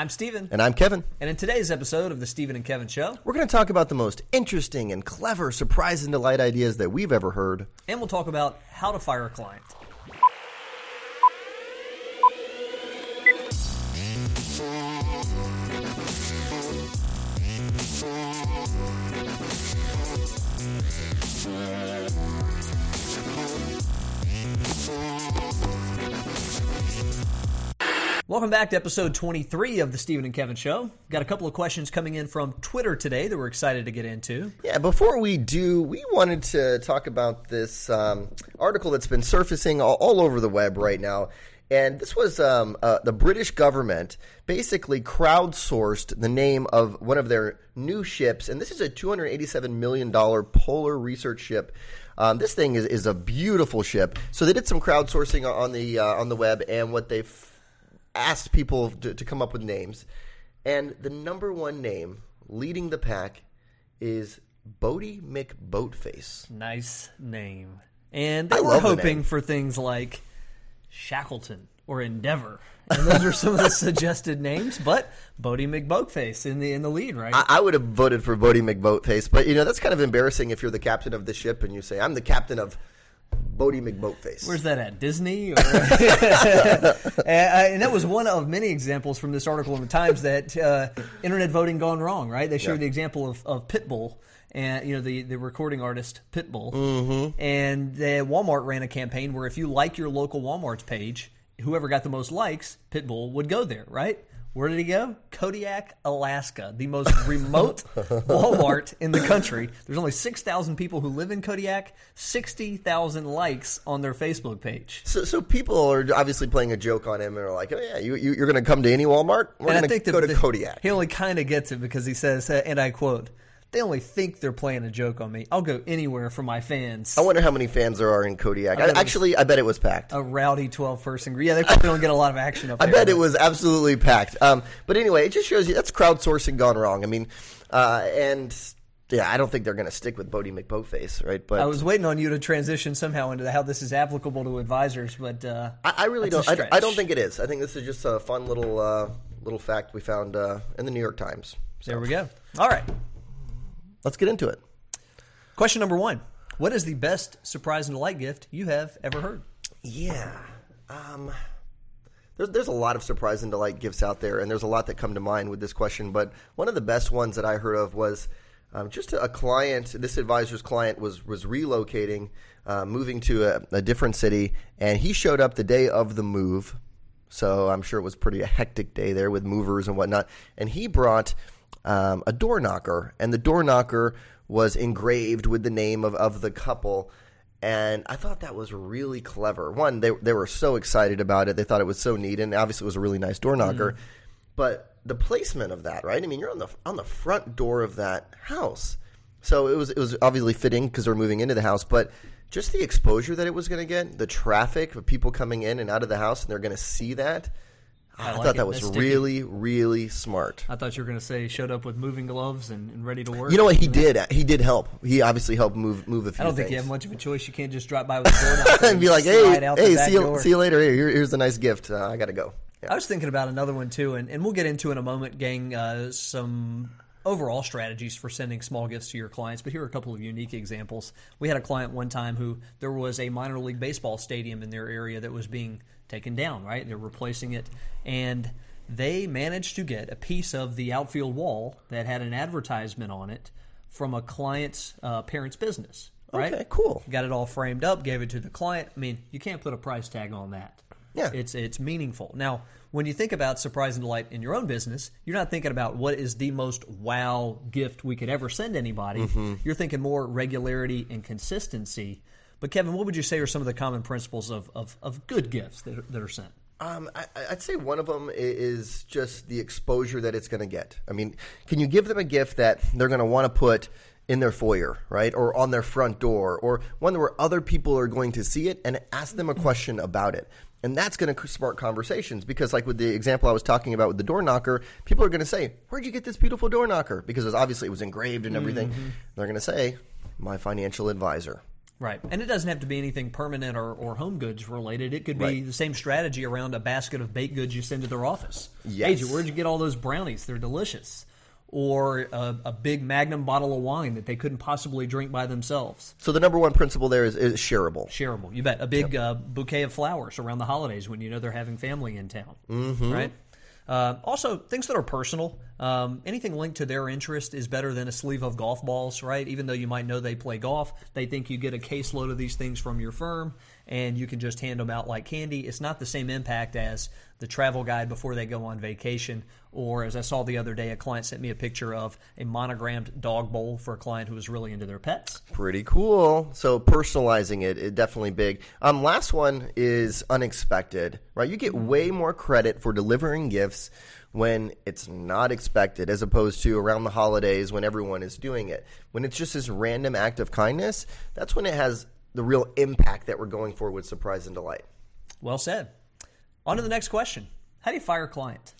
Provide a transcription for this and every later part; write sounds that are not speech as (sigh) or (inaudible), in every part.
I'm Stephen. And I'm Kevin. And in today's episode of the Stephen and Kevin Show, we're going to talk about the most interesting and clever surprise and delight ideas that we've ever heard. And we'll talk about how to fire a client. Welcome back to episode 23 of the Stephen and Kevin Show. Got a couple of questions coming in from Twitter today that we're excited to get into. Yeah, before we do, we wanted to talk about this um, article that's been surfacing all, all, over the web right now. And this was um, uh, the British government basically crowdsourced the name of one of their new ships. And this is a $287 million polar research ship. Um, this thing is, is a beautiful ship. So they did some crowdsourcing on the uh, on the web, and what they asked people to, to come up with names, and the number one name leading the pack is Boaty McBoatface. Nice name. And they I were hoping the for things like Shackleton or Endeavor. And those are some of the (laughs) suggested names, but Boaty McBoatface in the in the lead, right? I, I, would have voted for Boaty McBoatface, but you know that's kind of embarrassing if you're the captain of the ship and you say I'm the captain of Boaty McBoatface. Where's that at? Disney? (laughs) and, uh, and, that was one of many examples from this article in the Times that uh, internet voting gone wrong. Right? They showed yeah. the example of, of Pitbull and you know the the recording artist Pitbull, mm-hmm. and the Walmart ran a campaign where if you like your local Walmart's page, whoever got the most likes, Pitbull would go there. Right? Where did he go? Kodiak, Alaska, the most remote (laughs) Walmart in the country. There's only 6,000 people who live in Kodiak, 60,000 likes on their Facebook page. So, so people are obviously playing a joke on him and are like, oh, yeah, you, you, are going to come to any Walmart? We're going to go to Kodiak. He only kind of gets it because he says, and I quote, they only think they're playing a joke on me. I'll go anywhere for my fans. I wonder how many fans there are in Kodiak. I I, actually, I bet it was packed. A rowdy twelve person group. Yeah, they probably don't get a lot of action up (laughs) I there. bet it was absolutely packed. Um, but anyway, it just shows you that's crowdsourcing gone wrong. I mean, uh, and yeah, I don't think they're going to stick with Boaty McBoatface, right? But I was waiting on you to transition somehow into how this is applicable to advisors, but uh, I, I, really don't. I, I, don't think it is. I think this is just a fun little uh, little fact we found uh, in the New York Times. So. There we go. All right. Let's get into it. Question number one What is the best surprise and delight gift you have ever heard? Yeah. Um, there's, there's a lot of surprise and delight gifts out there, and there's a lot that come to mind with this question. But one of the best ones that I heard of was um, just a client. This advisor's client was was relocating, uh, moving to a, a, different city, and he showed up the day of the move. So I'm sure it was pretty a hectic day there with movers and whatnot. And he brought um, a door knocker, and the door knocker was engraved with the name of, of the couple. And I thought that was really clever. One, they, they were so excited about it. They thought it was so neat, and obviously it was a really nice door knocker. Mm. But the placement of that, right? I mean, you're on the on the front door of that house, so it was it was obviously fitting because they're moving into the house. But just the exposure that it was going to get, the traffic of people coming in and out of the house, and they're going to see that I, I like thought that was really, really smart. I thought you were going to say showed up with moving gloves and, and, ready to work. You know what? He did. He did help. He obviously helped move move a few. I don't things. think you have much of a choice. You can't just drop by with a door (laughs) and be like, "Hey, hey, see you, see you later. Here, here's a nice gift. Uh, I got to go." Yeah. I was thinking about another one too, and, and we'll get into in a moment, gang. Uh, some overall strategies for sending small gifts to your clients, but here are a couple of unique examples. We had a client one time who there was a minor league baseball stadium in their area that was being taken down. Right, they're replacing it, and they managed to get a piece of the outfield wall that had an advertisement on it from a client's uh, parents' business. Right? Okay, cool. Got it all framed up, gave it to the client. I mean, you can't put a price tag on that. Yeah, it's it's meaningful. Now, when you think about surprise and delight in your own business, you're not thinking about what is the most wow gift we could ever send anybody. Mm-hmm. You're thinking more regularity and consistency. But Kevin, what would you say are some of the common principles of, of, of good gifts that are, that are sent? Um, I, would say one of them is just the exposure that it's going to get. I mean, can you give them a gift that they're going to want to put in their foyer, right, or on their front door, or one where other people are going to see it and ask them a question about it? And that's going to spark conversations because, like with the example I was talking about with the door knocker, people are going to say, "Where'd you get this beautiful door knocker?" Because obviously it was engraved and everything. Mm-hmm. They're going to say, "My financial advisor." Right. And it doesn't have to be anything permanent or, or home goods related. It could be Right. the same strategy around a basket of baked goods you send to their office. Yes. Hey, where'd you get all those brownies? They're delicious. Or a, a big magnum bottle of wine that they couldn't possibly drink by themselves. So the number one principle there is, is shareable. Shareable. You bet. A big uh, bouquet of flowers around the holidays when you know they're having family in town. Mm-hmm. Right? Uh, also, things that are personal. Um, anything linked to their interest is better than a sleeve of golf balls, right? Even though you might know they play golf, they think you get a caseload of these things from your firm and you can just hand them out like candy. It's not the same impact as the travel guide before they go on vacation. Or, as I saw the other day, a client sent me a picture of a monogrammed dog bowl for a client who was really into their pets. Pretty cool. So personalizing it, it definitely big. Um, last one is unexpected, right? You get way more credit for delivering gifts when it's not expected, as opposed to around the holidays when everyone is doing it. When it's just this random act of kindness, that's when it has the real impact that we're going for with surprise and delight. Well said. On to the next question. How do you fire a client?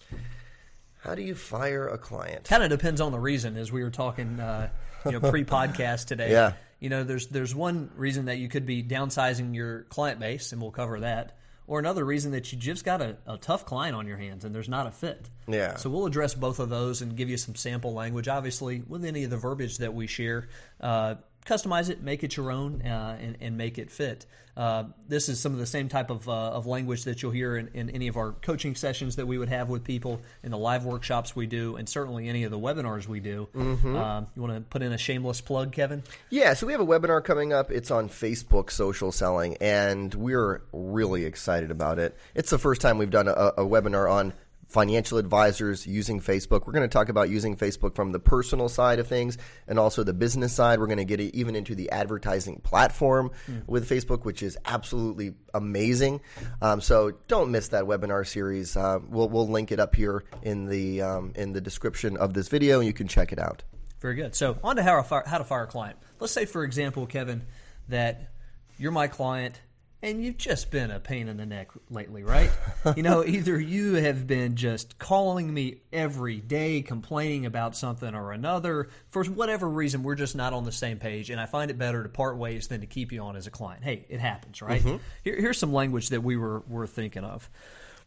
How do you fire a client? Kind of depends on the reason, as we were talking, uh, you know, pre-podcast (laughs) today. Yeah. You know, there's there's one reason that you could be downsizing your client base, and we'll cover that, or another reason that you just got a, a tough client on your hands and there's not a fit. Yeah. So we'll address both of those and give you some sample language. Obviously, with any of the verbiage that we share, uh, customize it, make it your own, uh, and, and make it fit. Uh, this is some of the same type of, uh, of language that you'll hear in, in any of our coaching sessions that we would have with people, in the live workshops we do, and certainly any of the webinars we do. Um, you want to put in a shameless plug, Kevin? Yeah, so we have a webinar coming up. It's on Facebook social selling, and we're really excited about it. It's the first time we've done a, a webinar on financial advisors using Facebook. We're going to talk about using Facebook from the personal side of things and also the business side. We're going to get it even into the advertising platform with Facebook, which is absolutely amazing. Um, so don't miss that webinar series. Uh, we'll, we'll link it up here in the um, in the description of this video, and you can check it out. Very good. So, on to how to fire, how to fire a client. Let's say, for example, Kevin, that you're my client and you've just been a pain in the neck lately, right? (laughs) you know, either you have been just calling me every day, complaining about something or another. For whatever reason, we're just not on the same page, and I find it better to part ways than to keep you on as a client. Hey, it happens, right? Mm-hmm. Here, here's some language that we were, were thinking of.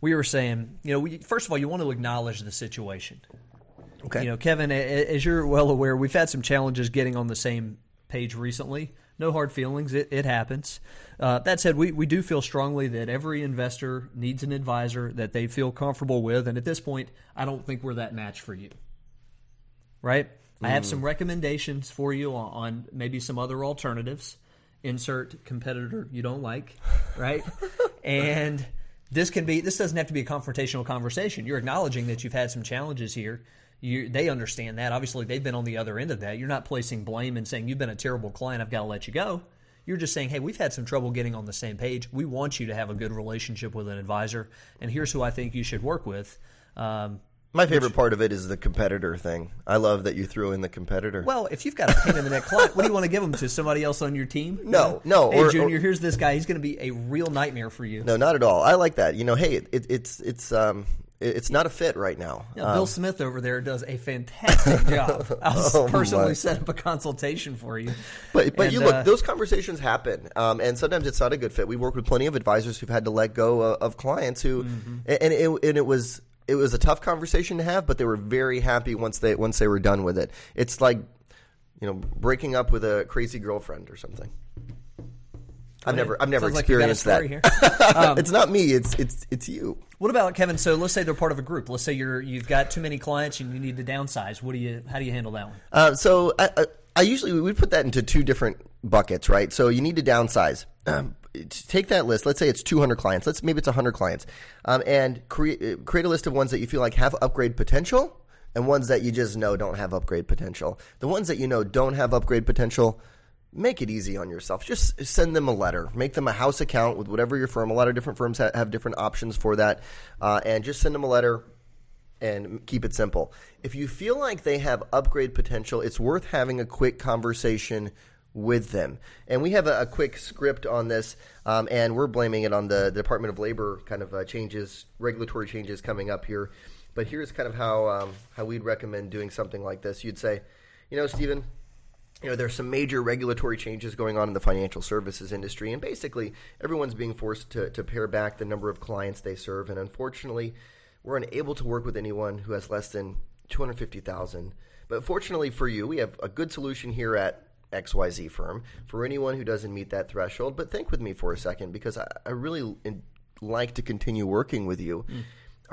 We were saying, you know, we, first of all, you want to acknowledge the situation. Okay. You know, Kevin, as you're well aware, we've had some challenges getting on the same page recently. No hard feelings. It, it happens. Uh, that said, we, we do feel strongly that every investor needs an advisor that they feel comfortable with. And at this point, I don't think we're that match for you. Right? I have some recommendations for you on, on maybe some other alternatives. Insert competitor you don't like. Right? (laughs) and this can be this doesn't have to be a confrontational conversation. You're acknowledging that you've had some challenges here. You, they understand that. Obviously, they've been on the other end of that. You're not placing blame and saying you've been a terrible client. I've got to let you go. You're just saying, hey, we've had some trouble getting on the same page. We want you to have a good relationship with an advisor, and here's who I think you should work with. Um, My favorite part of it is the competitor thing. I love that you threw in the competitor. well, if you've got a pain in the neck client, what do you want to give them to somebody else on your team? No, no, Hey, or- Junior, or- here's this guy. He's going to be a real nightmare for you. no, not at all. I like that. You know, hey, it, it's it's um it's not a fit right now. Yeah, Um, Bill Smith over there does a fantastic (laughs) job. I'll Oh, personally my. set up a consultation for you. but but And, you look, uh, those conversations happen, um, and sometimes it's not a good fit. We work with plenty of advisors who've had to let go of, of clients who, Mm-hmm. and, and it and it was it was a tough conversation to have, but they were very happy once they once they were done with it. It's like you know breaking up with a crazy girlfriend or something. I've never I've never Sounds like you got a experienced story that. (laughs) Um, it's not me. It's it's it's you. What about Kevin? So let's say they're part of a group. Let's say you're you've got too many clients and you need to downsize. What do you? How do you handle that one? Uh, so I, I, I usually we put that into two different buckets, right? So you need to downsize. Um, take that list. Let's say it's 200 clients. Let's maybe it's 100 clients, um, and create create a list of ones that you feel like have upgrade potential, and ones that you just know don't have upgrade potential. The ones that you know don't have upgrade potential. Make it easy on yourself. Just send them a letter. Make them a house account with whatever your firm. A lot of different firms ha- have different options for that, uh, and just send them a letter and keep it simple. If you feel like they have upgrade potential, it's worth having a quick conversation with them. And we have a, a quick script on this, um, and we're blaming it on the, the Department of Labor kind of uh, changes, regulatory changes coming up here. But here's kind of how um, how we'd recommend doing something like this. You'd say, you know, Stephen, you know, there's some major regulatory changes going on in the financial services industry, and basically everyone's being forced to, to pare back the number of clients they serve. And unfortunately, we're unable to work with anyone who has less than 250,000. But fortunately for you, we have a good solution here at XYZ firm for anyone who doesn't meet that threshold. But think with me for a second because I, I really like to continue working with you. Mm.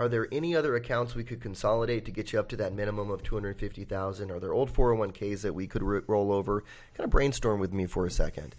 Are there any other accounts we could consolidate to get you up to that minimum of 250,000? Are there old 401ks that we could roll over? Kind of brainstorm with me for a second.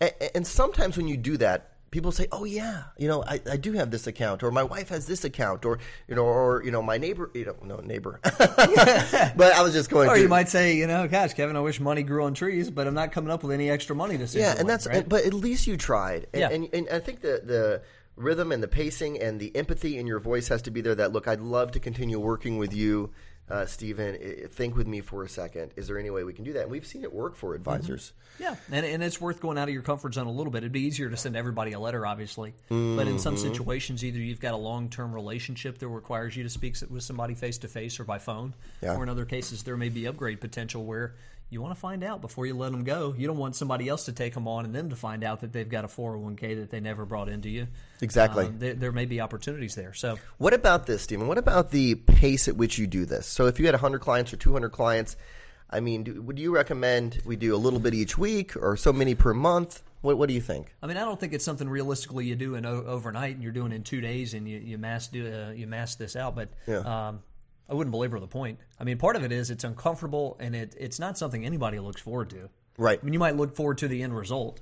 And, and sometimes when you do that, people say, "Oh yeah, you know, I, I do have this account, or my wife has this account, or you know, or you know, my neighbor, you know, no neighbor." (laughs) but I was just going. Or to, you might say, you know, gosh, Kevin, I wish money grew on trees, but I'm not coming up with any extra money to save. Yeah, and that's. Right? But at least you tried, and, yeah. and, and I think the the rhythm and the pacing and the empathy in your voice has to be there. That look, I'd love to continue working with you, uh, Stephen. Think with me for a second. Is there any way we can do that? And we've seen it work for advisors. Mm-hmm. Yeah, and, and it's worth going out of your comfort zone a little bit. It'd be easier to send everybody a letter, obviously, mm-hmm. but in some mm-hmm. situations, either you've got a long term relationship that requires you to speak with somebody face to face or by phone, yeah. or in other cases, there may be upgrade potential where you want to find out before you let them go. You don't want somebody else to take them on and them to find out that they've got a 401k that they never brought into you. Exactly. Um, there, there, may be opportunities there. So, what about this, Stephen? What about the pace at which you do this? So, if you had 100 clients or 200 clients, I mean, do, would you recommend we do a little bit each week or so many per month? What, what do you think? I mean, I don't think it's something realistically you do in o- overnight and you're doing in two days and you, you mass do uh, you mass this out. But yeah. um, I wouldn't belabor the point. I mean, part of it is it's uncomfortable and it, it's not something anybody looks forward to. Right. I mean, you might look forward to the end result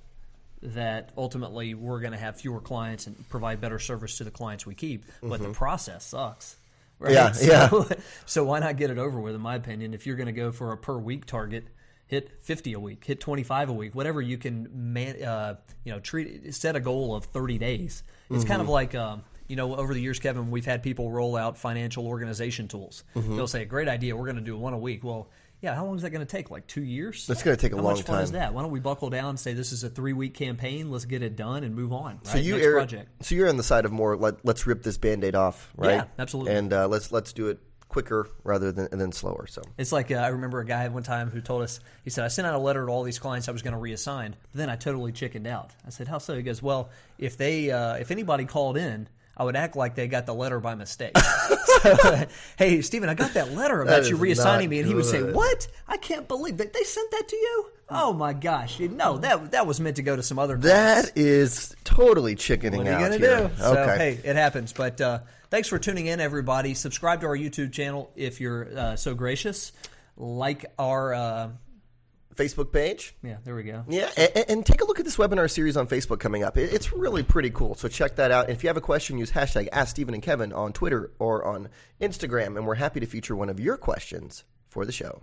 that ultimately we're going to have fewer clients and provide better service to the clients we keep, but mm-hmm. the process sucks. Right? Yeah, (laughs) so, yeah. (laughs) so why not get it over with? In my opinion, if you're going to go for a per week target, hit 50 a week, hit 25 a week, whatever you can, man, uh, you know, treat set a goal of 30 days. It's mm-hmm. kind of mm-hmm. like. Um, you know, over the years, Kevin, we've had people roll out financial organization tools. Mm-hmm. They'll say, "Great idea, we're going to do one a week." Well, yeah, how long is that going to take? Like two years? That's going to take a how long much fun time. is that? Why don't we buckle down and say this is a three week campaign? Let's get it done and move on. Right? So you Next are, project. So you're on the side of more. Let, us rip this band aid off, right? Yeah, absolutely. And uh, let's let's do it quicker rather than than slower. So it's like uh, I remember a guy one time who told us he said I sent out a letter to all these clients I was going to reassign, but then I totally chickened out. I said how so? He goes, well, if they uh, if anybody called in I would act like they got the letter by mistake. (laughs) so, (laughs) hey, Stephen, I got that letter about you reassigning me, and he would say, "What? I can't believe that they sent that to you." Oh my gosh! No, that that was meant to go to some other. That is totally chickening what are you out. Gonna do? So, hey, it happens. But uh, thanks for tuning in, everybody. Subscribe to our YouTube channel if you're uh, so gracious. Like our. Uh, Facebook page. Yeah, there we go. Yeah, and, and, take a look at this webinar series on Facebook coming up. It's really pretty cool. So check that out. And if you have a question, use hashtag Ask Stephen and Kevin on Twitter or on Instagram, and we're happy to feature one of your questions for the show.